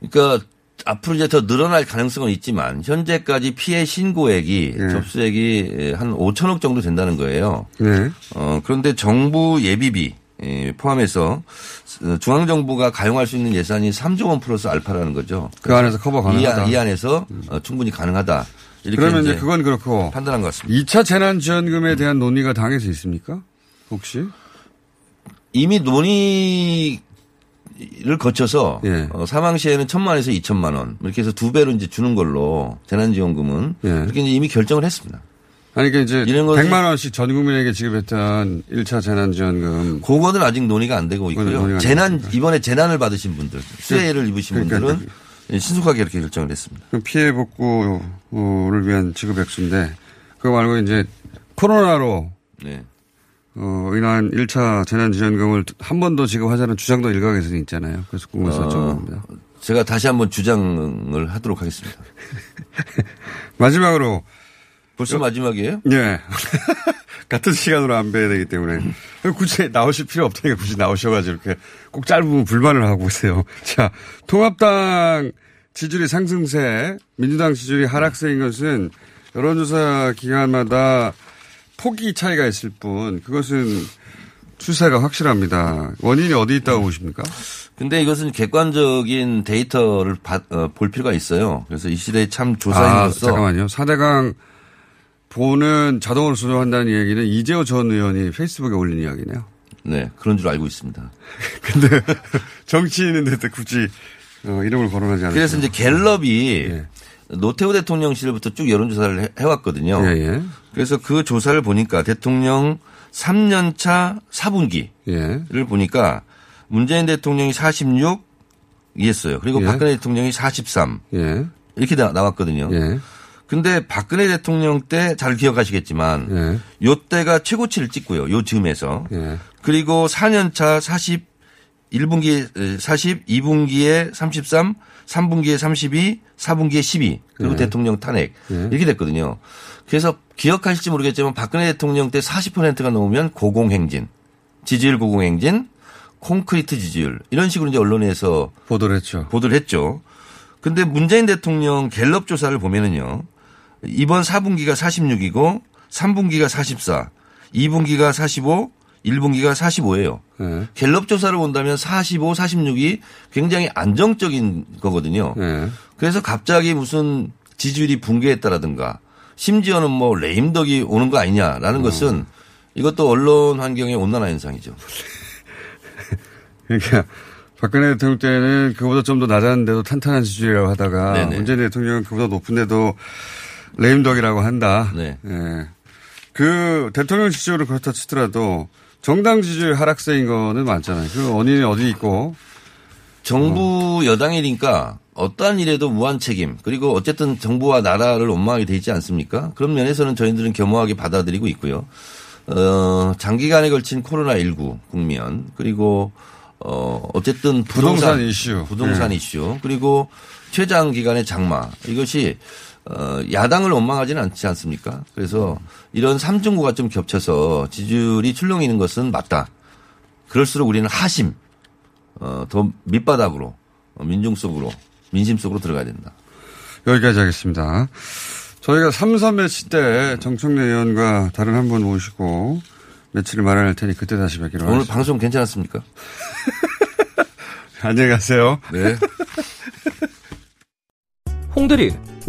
그러니까 앞으로 이제 더 늘어날 가능성은 있지만 현재까지 피해 신고액이 네. 접수액이 한 5천억 정도 된다는 거예요. 네. 어, 그런데 정부 예비비 예, 포함해서 중앙정부가 가용할 수 있는 예산이 3조 원 플러스 알파라는 거죠. 그 안에서 커버 가능하다. 이, 이 안에서 어, 충분히 가능하다. 그러면 이제 그건 그렇고 판단한 것 같습니다. 2차 재난지원금에 대한 논의가 당에서 있습니까? 혹시? 이미 논의 를 거쳐서 예. 어, 사망 시에는 천만 원에서 이천만 원 이렇게 해서 두 배로 이제 주는 걸로 재난지원금은 예. 이렇게 이제 이미 결정을 했습니다. 아니, 그러니까 이제 이런 100만 원씩 전 국민에게 지급했던 1차 재난지원금. 그거는 아직 논의가 안 되고 있고요. 재난, 이번에 재난을 받으신 분들, 수해를 입으신 그러니까 분들은 신속하게 이렇게 결정을 했습니다. 피해 복구를 위한 지급 액수인데 그거 말고 이제 코로나로 네. 어, 인한 1차 재난지원금을 한 번 더 지급하자는 주장도 일각에서 있잖아요. 그래서 궁금해서 어, 여쭤봅니다. 제가 다시 한번 주장을 하도록 하겠습니다. 마지막으로 벌써 여, 마지막이에요? 네. 같은 시간으로 안 뵈야 되기 때문에 굳이 나오실 필요 없다니까 굳이 나오셔가지고 이렇게 꼭 짧으면 불만을 하고 있어요. 자, 통합당 지지율이 상승세, 민주당 지지율이 하락세인 것은 여론조사 기간마다 폭이 차이가 있을 뿐 그것은 추세가 확실합니다. 원인이 어디 있다고 보십니까? 근데 이것은 객관적인 데이터를 바, 어, 볼 필요가 있어요. 그래서 이 시대에 참 조사인으로서. 아, 잠깐만요. 4대강 보는 자동으로 조정한다는 얘기는 이재호 전 의원이 페이스북에 올린 이야기네요. 네, 그런 줄 알고 있습니다. 근데 정치인인데 굳이 어, 이름을 거론하지 않았어요. 그래서 이제 갤럽이 네. 노태우 대통령실부터 쭉 여론조사를 해왔거든요. 예, 예. 그래서 그 조사를 보니까 대통령 3년차 4분기를 예. 보니까 문재인 대통령이 46 이했어요. 그리고 예. 박근혜 대통령이 43 예. 이렇게 나 왔거든요. 예. 근데 박근혜 대통령 때 잘 기억하시겠지만 예. 요 때가 최고치를 찍고요. 요 즈음에서. 예. 그리고 4년 차 40 1분기에 40, 2분기에 33, 3분기에 32, 4분기에 12, 그리고 예. 대통령 탄핵 예. 이렇게 됐거든요. 그래서 기억하실지 모르겠지만 박근혜 대통령 때 40%가 넘으면 고공행진, 지지율 고공행진, 콘크리트 지지율 이런 식으로 이제 언론에서 보도를 했죠. 보도를 했죠. 근데 문재인 대통령 갤럽 조사를 보면은요. 이번 4분기가 46이고 3분기가 44, 2분기가 45, 1분기가 45예요. 네. 갤럽 조사를 본다면 45, 46이 굉장히 안정적인 거거든요. 네. 그래서 갑자기 무슨 지지율이 붕괴했다라든가 심지어는 뭐 레임덕이 오는 거 아니냐라는 어. 것은 이것도 언론 환경의 온난화 현상이죠. 그러니까 박근혜 대통령 때는 그보다 좀 더 낮았는데도 탄탄한 지지율이라고 하다가 네네. 문재인 대통령은 그보다 높은데도 레임덕이라고 한다. 네. 예. 그 대통령 지지율을 그렇다 치더라도 정당 지지율 하락세인 거는 많잖아요. 그 원인이 어디 있고 정부 어. 여당이니까 어떠한 일에도 무한 책임 그리고 어쨌든 정부와 나라를 원망하게 돼 있지 않습니까? 그런 면에서는 저희들은 겸허하게 받아들이고 있고요. 어, 장기간에 걸친 코로나19 국면 그리고 어, 어쨌든 부동산, 부동산 이슈. 부동산 네. 이슈. 그리고 최장 기간의 장마. 이것이 어, 야당을 원망하지는 않지 않습니까? 그래서 이런 삼중구가 좀 겹쳐서 지지율이 출렁이는 것은 맞다. 그럴수록 우리는 하심, 어, 더 밑바닥으로, 어, 민중 속으로, 민심 속으로 들어가야 된다. 여기까지 하겠습니다. 저희가 3, 3 매치 때 정청래 의원과 다른 한 분 모시고 며칠을 마련할 테니 그때 다시 뵙기로 오늘 하겠습니다. 방송 괜찮았습니까? 안녕히 가세요. 네. 홍대리,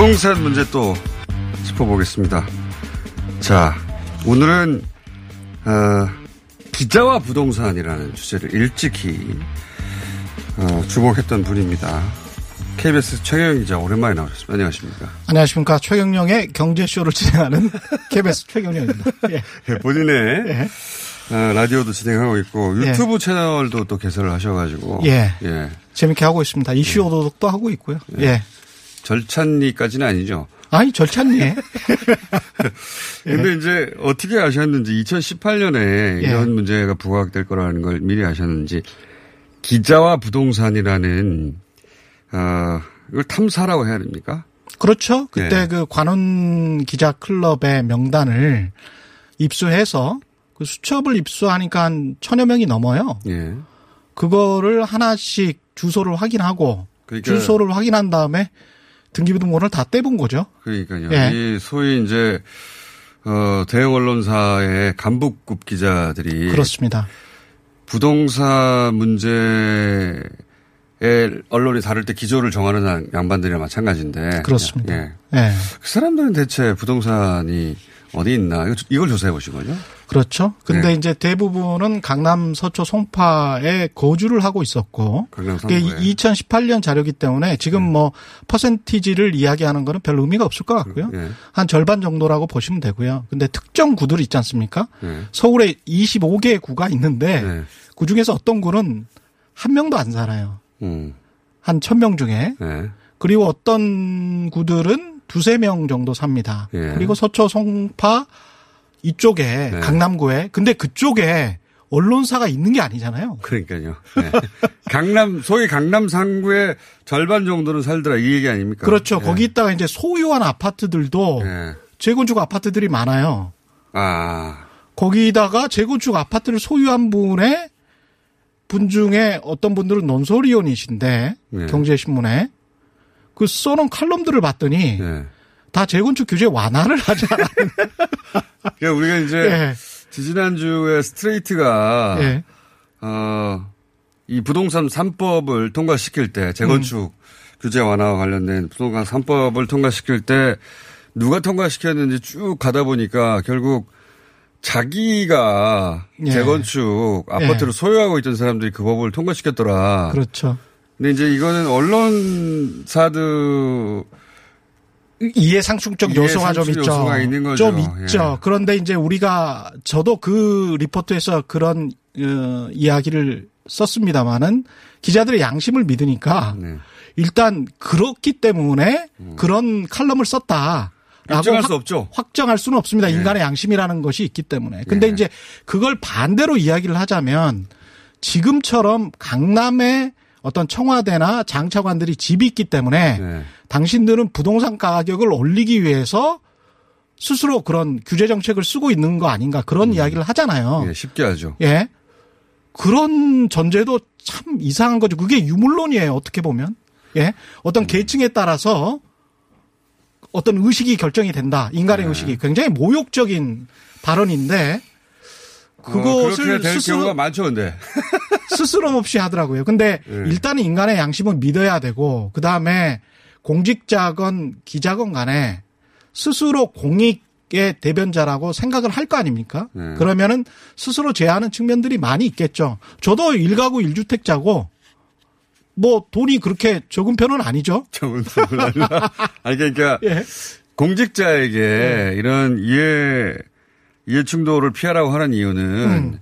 부동산 문제 또 짚어보겠습니다. 자, 오늘은 어, 기자와 부동산이라는 주제를 일찍이 어, 주목했던 분입니다. KBS 최경영 기자 오랜만에 나오셨습니다. 안녕하십니까? 안녕하십니까? 최경영의 경제쇼를 진행하는 KBS 최경영입니다. 예. 예, 본인의 예. 어, 라디오도 진행하고 있고 유튜브 예. 채널도 또 개설을 하셔가지고 예. 예. 재밌게 하고 있습니다. 이슈 오도독도 하고 있고요. 예. 예. 절찬리까지는 아니죠. 아니, 절찬리. 근데 예. 이제 어떻게 아셨는지 2018년에 예. 이런 문제가 부각될 거라는 걸 미리 아셨는지 기자와 부동산이라는 어, 이걸 탐사라고 해야 됩니까? 그렇죠. 그때 예. 그 관훈 기자 클럽의 명단을 입수해서 그 수첩을 입수하니까 한 천여 명이 넘어요. 예. 그거를 하나씩 주소를 확인하고 그러니까 주소를 확인한 다음에 등기부등본을 다 떼본 거죠. 그러니까요. 예. 이 소위 이제 어, 대형 언론사의 간부급 기자들이 그렇습니다. 부동산 문제에 언론이 다룰 때 기조를 정하는 양반들이랑 마찬가지인데 그렇습니다. 예. 예. 그 사람들은 대체 부동산이 어디 있나 이걸 조사해 보신 거죠? 그렇죠. 근데 네. 이제 대부분은 강남 서초 송파에 거주를 하고 있었고 그게 2018년 자료기 때문에 지금 네. 뭐 퍼센티지를 이야기하는 거는 별 의미가 없을 것 같고요. 네. 한 절반 정도라고 보시면 되고요. 근데 특정 구들 있지 않습니까? 네. 서울에 25개 구가 있는데 네. 그 중에서 어떤 구는 한 명도 안 살아요. 음. 한천명 중에. 네. 그리고 어떤 구들은 두세 명 정도 삽니다. 예. 그리고 서초 송파 이쪽에 네. 강남구에 근데 그쪽에 언론사가 있는 게 아니잖아요. 그러니까요. 네. 강남 소위 강남 상구의 절반 정도는 살더라 이 얘기 아닙니까? 그렇죠. 네. 거기 있다가 이제 소유한 아파트들도 네. 재건축 아파트들이 많아요. 아 거기다가 재건축 아파트를 소유한 분의 분 중에 어떤 분들은 논설위원이신데 네. 경제신문에 그 써놓은 칼럼들을 봤더니 네. 다 재건축 규제 완화를 않았는. 그러니까 우리가 이제 네. 지지난주에 스트레이트가 네. 어, 이 부동산 3법을 통과시킬 때 재건축 음. 규제 완화와 관련된 부동산 3법을 통과시킬 때 누가 통과시켰는지 쭉 가다 보니까 결국 자기가 예. 재건축 아파트를 예. 소유하고 있던 사람들이 그 법을 통과시켰더라. 그렇죠. 근데 이제 이거는 언론사들 이해 상충적 요소가 좀 있죠. 좀 있죠. 예. 그런데 이제 우리가 저도 그 리포트에서 그런 어, 이야기를 썼습니다마는 기자들의 양심을 믿으니까 네. 일단 그렇기 때문에 음. 그런 칼럼을 썼다. 확정할 수 없죠. 확정할 수는 없습니다. 네. 인간의 양심이라는 것이 있기 때문에. 근데 네. 이제 그걸 반대로 이야기를 하자면 지금처럼 강남에 어떤 청와대나 장차관들이 집이 있기 때문에 네. 당신들은 부동산 가격을 올리기 위해서 스스로 그런 규제 정책을 쓰고 있는 거 아닌가 그런 음. 이야기를 하잖아요. 예, 쉽게 하죠. 예. 그런 전제도 참 이상한 거죠. 그게 유물론이에요. 어떻게 보면. 예. 어떤 음. 계층에 따라서 어떤 의식이 결정이 된다. 인간의 네. 의식이 굉장히 모욕적인 발언인데 어, 그것을 어, 스스로 경우가 많죠, 근데 스스럼 없이 하더라고요. 근데 네. 일단은 인간의 양심은 믿어야 되고 그 다음에 공직자건 기자건 간에 스스로 공익의 대변자라고 생각을 할 거 아닙니까? 네. 그러면은 스스로 제하는 측면들이 많이 있겠죠. 저도 일가구 일주택자고 뭐 돈이 그렇게 적은 편은 아니죠. 적은 편은 아니라. 아니 그러니까 예. 공직자에게 예. 이런 이해 이해 충돌을 피하라고 하는 이유는 음.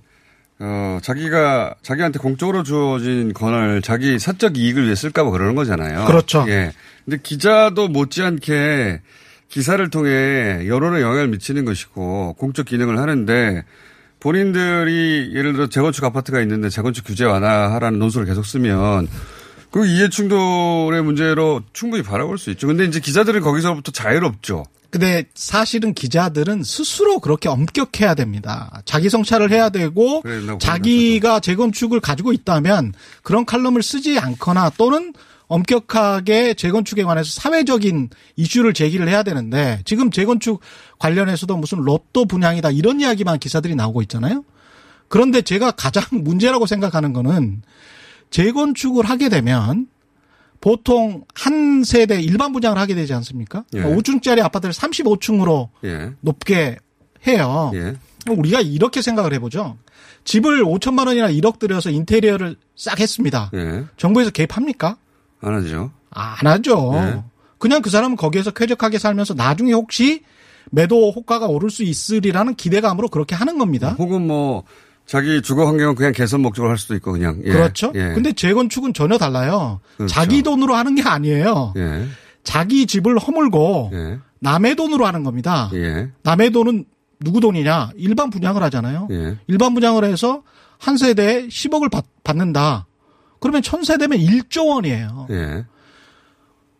어, 자기가 자기한테 공적으로 주어진 권한을 자기 사적 이익을 위해 쓸까봐 그러는 거잖아요. 그렇죠. 예. 근데 기자도 못지않게 기사를 통해 여론에 영향을 미치는 것이고 공적 기능을 하는데 본인들이 예를 들어 재건축 아파트가 있는데 재건축 규제 완화하라는 논술을 계속 쓰면 그 이해 충돌의 문제로 충분히 바라볼 수 있죠. 근데 이제 기자들은 거기서부터 자유롭죠. 근데 사실은 기자들은 스스로 그렇게 엄격해야 됩니다. 자기 성찰을 해야 되고 자기가 재건축을 가지고 있다면 그런 칼럼을 쓰지 않거나 또는 엄격하게 재건축에 관해서 사회적인 이슈를 제기를 해야 되는데 지금 재건축 관련해서도 무슨 로또 분양이다 이런 이야기만 기사들이 나오고 있잖아요. 그런데 제가 가장 문제라고 생각하는 거는 재건축을 하게 되면 보통 한 세대 일반 분양을 하게 되지 않습니까? 예. 5층짜리 아파트를 35층으로 예. 높게 해요. 예. 우리가 이렇게 생각을 해보죠. 집을 5천만 원이나 1억 들여서 인테리어를 싹 했습니다. 예. 정부에서 개입합니까? 안 하죠. 안 하죠. 예. 그냥 그 사람은 거기에서 쾌적하게 살면서 나중에 혹시 매도 호가가 오를 수 있으리라는 기대감으로 그렇게 하는 겁니다. 혹은 뭐 자기 주거 환경은 그냥 개선 목적으로 할 수도 있고 그냥. 예. 그렇죠. 예. 근데 재건축은 전혀 달라요. 그렇죠. 자기 돈으로 하는 게 아니에요. 예. 자기 집을 허물고 예. 남의 돈으로 하는 겁니다. 예. 남의 돈은 누구 돈이냐? 일반 분양을 하잖아요. 예. 일반 분양을 해서 한 세대에 10억을 받, 받는다. 그러면 1000세대면 1조 원이에요.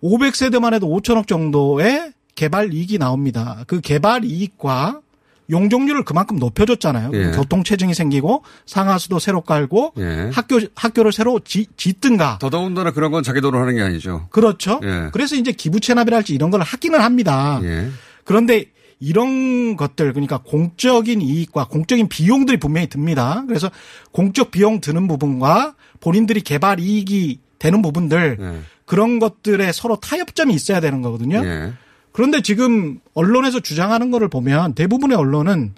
500세대만 해도 5천억 정도의 개발 이익이 나옵니다. 그 개발 이익과 용적률을 그만큼 높여줬잖아요. 예. 교통 체증이 생기고 상하수도 새로 깔고 예. 학교 학교를 새로 지, 짓든가. 더더군다나 그런 건 자기 돈으로 하는 게 아니죠. 그렇죠. 예. 그래서 이제 기부 체납이랄지 이런 걸 하기는 합니다. 예. 그런데 이런 것들 그러니까 공적인 이익과 공적인 비용들이 분명히 듭니다. 그래서 공적 비용 드는 부분과 본인들이 개발 이익이 되는 부분들 예. 그런 것들에 서로 타협점이 있어야 되는 거거든요. 예. 그런데 지금 언론에서 주장하는 거를 보면 대부분의 언론은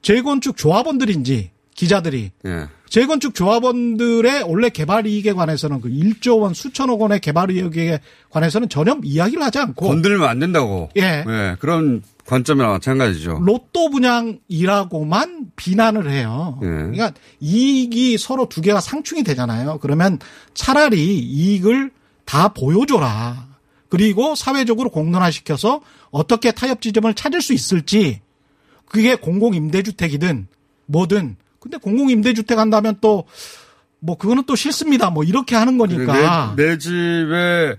재건축 조합원들인지 기자들이 예. 재건축 조합원들의 원래 개발 이익에 관해서는 그 1조 원 수천억 원의 개발 이익에 관해서는 전혀 이야기를 하지 않고 건들면 안 된다고. 예. 예. 그런 관점이나 마찬가지죠. 로또 분양이라고만 비난을 해요. 예. 그러니까 이익이 서로 두 개가 상충이 되잖아요. 그러면 차라리 이익을 다 보여줘라. 그리고 사회적으로 공론화시켜서 어떻게 타협 지점을 찾을 수 있을지 그게 공공임대주택이든 뭐든 근데 공공임대주택 한다면 또 뭐 그거는 또 싫습니다. 뭐 이렇게 하는 거니까 내, 내 집에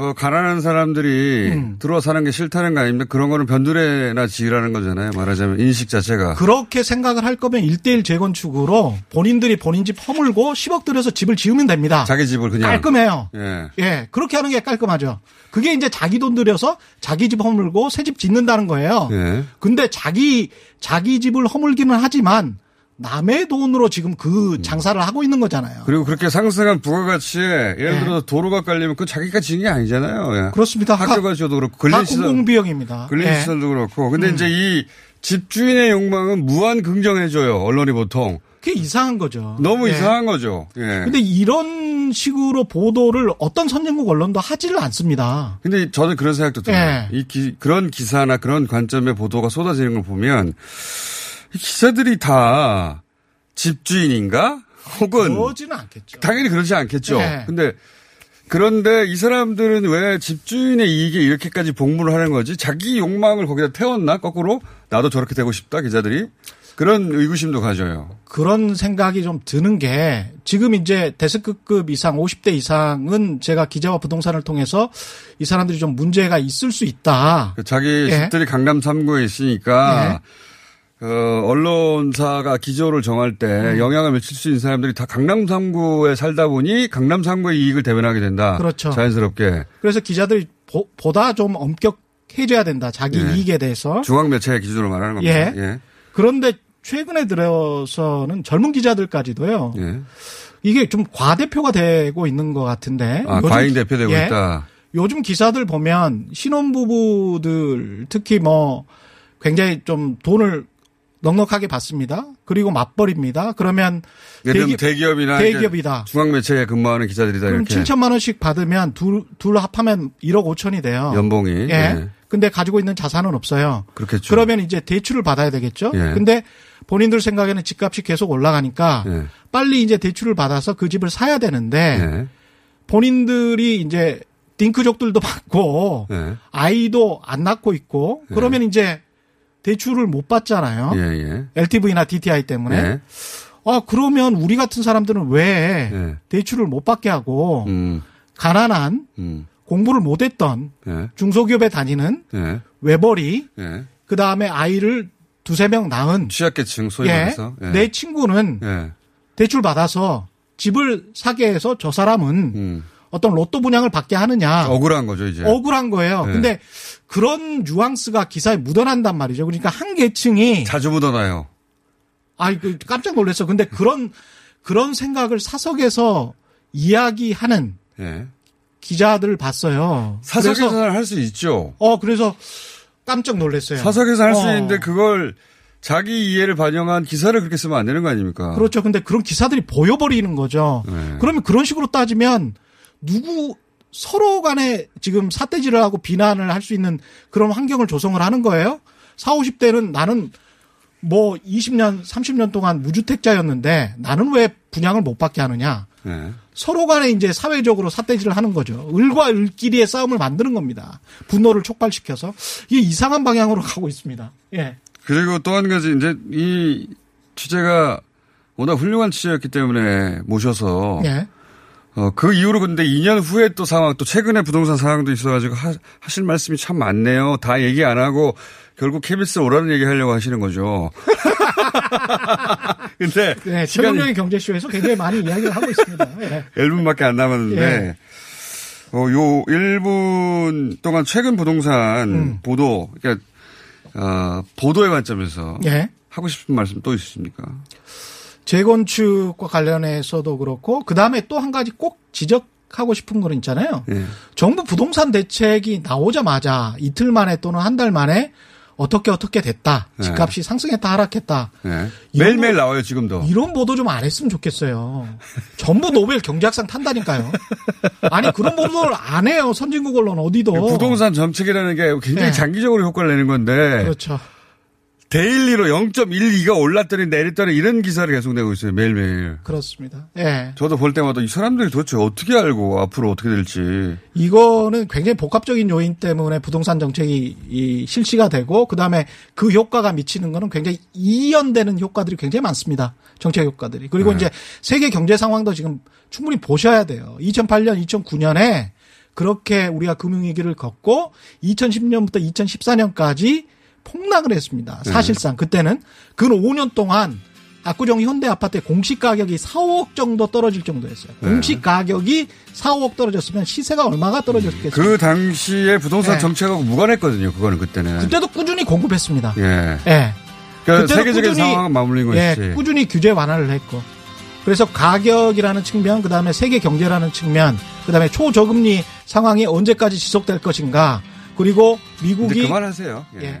어, 가난한 사람들이 음. 들어와 사는 게 싫다는 거 아닙니까? 그런 거는 변두리나 지으라는 거잖아요. 말하자면 인식 자체가. 그렇게 생각을 할 거면 일대일 재건축으로 본인들이 본인 집 허물고 10억 들여서 집을 지으면 됩니다. 자기 집을 그냥. 깔끔해요. 예. 예. 그렇게 하는 게 깔끔하죠. 그게 이제 자기 돈 들여서 자기 집 허물고 새 집 짓는다는 거예요. 예. 근데 자기, 자기 집을 허물기는 하지만 남의 돈으로 지금 그 음. 장사를 하고 있는 거잖아요. 그리고 그렇게 상승한 부가가치에 예를 네. 들어서 도로가 깔리면 그 자기가 지은 게 아니잖아요. 예. 그렇습니다. 학교가 지어도 그렇고 근린시설 공공비용입니다. 근린시설도 네. 그렇고. 근데 음. 이제 이 집주인의 욕망은 무한 긍정해줘요. 언론이 보통. 그게 이상한 거죠. 너무 예. 이상한 거죠. 예. 근데 이런 식으로 보도를 어떤 선진국 언론도 하지를 않습니다. 근데 저는 그런 생각도 들어요. 예. 이 기, 그런 기사나 그런 관점의 보도가 쏟아지는 걸 보면 기자들이 다 집주인인가? 혹은 그러지는 않겠죠. 당연히 그러지 않겠죠. 네. 근데 그런데 이 사람들은 왜 집주인의 이익에 이렇게까지 복무를 하는 거지? 자기 욕망을 거기다 태웠나? 거꾸로 나도 저렇게 되고 싶다 기자들이 그런 의구심도 가져요. 그런 생각이 좀 드는 게 지금 이제 데스크급 이상 50대 이상은 제가 기자와 부동산을 통해서 이 사람들이 좀 문제가 있을 수 있다. 자기 예. 집들이 강남 3구에 있으니까 예. 어, 언론사가 기조를 정할 때 음. 영향을 미칠 수 있는 사람들이 다 강남 3구에 살다 보니 강남 3구의 이익을 대변하게 된다. 그렇죠. 자연스럽게. 그래서 기자들이 보, 보다 좀 엄격해져야 된다. 자기 예. 이익에 대해서. 중앙 매체의 기준으로 말하는 겁니다. 예. 예. 그런데 최근에 들어서는 젊은 기자들까지도요. 예. 이게 좀 과대표가 되고 있는 것 같은데. 아, 과잉 대표되고 예. 있다. 요즘 기사들 보면 신혼부부들 특히 뭐 굉장히 좀 돈을 넉넉하게 받습니다. 그리고 맞벌입니다. 그러면 대기, 대기업 이나 대기업이다. 중앙 매체에 근무하는 기자들이다. 그럼 이렇게. 7천만 원씩 받으면 둘, 둘 합하면 1억 5천이 돼요. 연봉이. 예. 예. 근데 가지고 있는 자산은 없어요. 그렇겠죠. 그러면 이제 대출을 받아야 되겠죠. 예. 근데 본인들 생각에는 집값이 계속 올라가니까 예. 빨리 이제 대출을 받아서 그 집을 사야 되는데 예. 본인들이 이제 딩크족들도 받고 예. 아이도 안 낳고 있고 예. 그러면 이제 대출을 못 받잖아요. 예, 예. LTV나 DTI 때문에. 예. 아, 그러면 우리 같은 사람들은 왜 예. 대출을 못 받게 하고 음. 가난한 음. 공부를 못 했던 예. 중소기업에 다니는 예. 외벌이 그다음에 아이를 두세 명 낳은 취약계층 소위 말해서 내 친구는 대출 받아서 집을 사게 해서 저 사람은 음. 어떤 로또 분양을 받게 하느냐. 억울한 거죠, 이제. 억울한 거예요. 네. 근데 그런 뉘앙스가 기사에 묻어난단 말이죠. 그러니까 한 계층이 자주 묻어나요. 아이 그 깜짝 놀랐어. 근데 그런 그런 생각을 사석에서 이야기하는 네. 기자들 봤어요. 사석에서는 할 수 있죠. 어 그래서 깜짝 놀랐어요. 사석에서 할수 어. 있는데 그걸 자기 이해를 반영한 기사를 그렇게 쓰면 안 되는 거 아닙니까? 그렇죠. 근데 그런 기사들이 보여버리는 거죠. 네. 그러면 그런 식으로 따지면 누구 서로 간에 지금 사태질을 하고 비난을 할 수 있는 그런 환경을 조성을 하는 거예요. 4, 50대는 나는 뭐 20년, 30년 동안 무주택자였는데 나는 왜 분양을 못 받게 하느냐. 네. 서로 간에 이제 사회적으로 사태질을 하는 거죠. 을과 을끼리의 싸움을 만드는 겁니다. 분노를 촉발시켜서. 이게 이상한 방향으로 가고 있습니다. 예. 그리고 또 한 가지 이제 이 취재가 워낙 훌륭한 취재였기 때문에 모셔서 예. 어, 그 이후로 근데 2년 후에 또 상황, 또 최근에 부동산 상황도 있어가지고 하, 하실 말씀이 참 많네요. 다 얘기 안 하고 결국 KBS 오라는 얘기 하려고 하시는 거죠. 근데. 네, 최경영의 경제쇼에서 굉장히 많이 이야기를 하고 있습니다. 네. 1분밖에 안 남았는데. 네. 어, 요 1분 동안 최근 부동산 음. 보도, 그러니까, 어, 보도의 관점에서. 예. 하고 싶은 말씀 또 있으십니까? 재건축과 관련해서도 그렇고 그 다음에 또 한 가지 꼭 지적하고 싶은 거는 있잖아요. 네. 정부 부동산 대책이 나오자마자 이틀 만에 또는 한 달 만에 어떻게 어떻게 됐다. 네. 집값이 네. 상승했다 하락했다. 네. 매일매일 나와요 지금도. 이런 보도 좀 안 했으면 좋겠어요. 전부 노벨 경제학상 탄다니까요. 아니 그런 보도를 안 해요. 선진국 언론 어디도. 부동산 정책이라는 게 굉장히 네. 장기적으로 효과를 내는 건데. 그렇죠. daily로 0.12가 올랐더니 내렸더니 이런 기사를 계속 내고 있어요. 매일매일. 그렇습니다. 예. 저도 볼 때마다 이 사람들이 도대체 어떻게 알고 앞으로 어떻게 될지. 이거는 굉장히 복합적인 요인 때문에 부동산 정책이 실시가 되고 그다음에 그 효과가 미치는 거는 굉장히 이연되는 효과들이 굉장히 많습니다. 정책 효과들이. 그리고 네. 이제 세계 경제 상황도 지금 충분히 보셔야 돼요. 2008년, 2009년에 그렇게 우리가 금융위기를 겪고 2010년부터 2014년까지 폭락을 했습니다. 네. 사실상 그때는 그 5년 동안 압구정 현대 아파트의 공시 가격이 4억 정도 떨어질 정도였어요. 네. 공시 가격이 4억 떨어졌으면 시세가 얼마가 떨어졌겠어요? 그 당시에 부동산 네. 정책하고 무관했거든요. 그거는 그때는. 그때도 꾸준히 공급했습니다. 예. 예. 그러니까 세계적인 상황을 맞물린 예, 것이지. 꾸준히 규제 완화를 했고. 그래서 가격이라는 측면, 그 다음에 세계 경제라는 측면, 그 다음에 초저금리 상황이 언제까지 지속될 것인가, 그리고 미국이 그만하세요. 예. 예.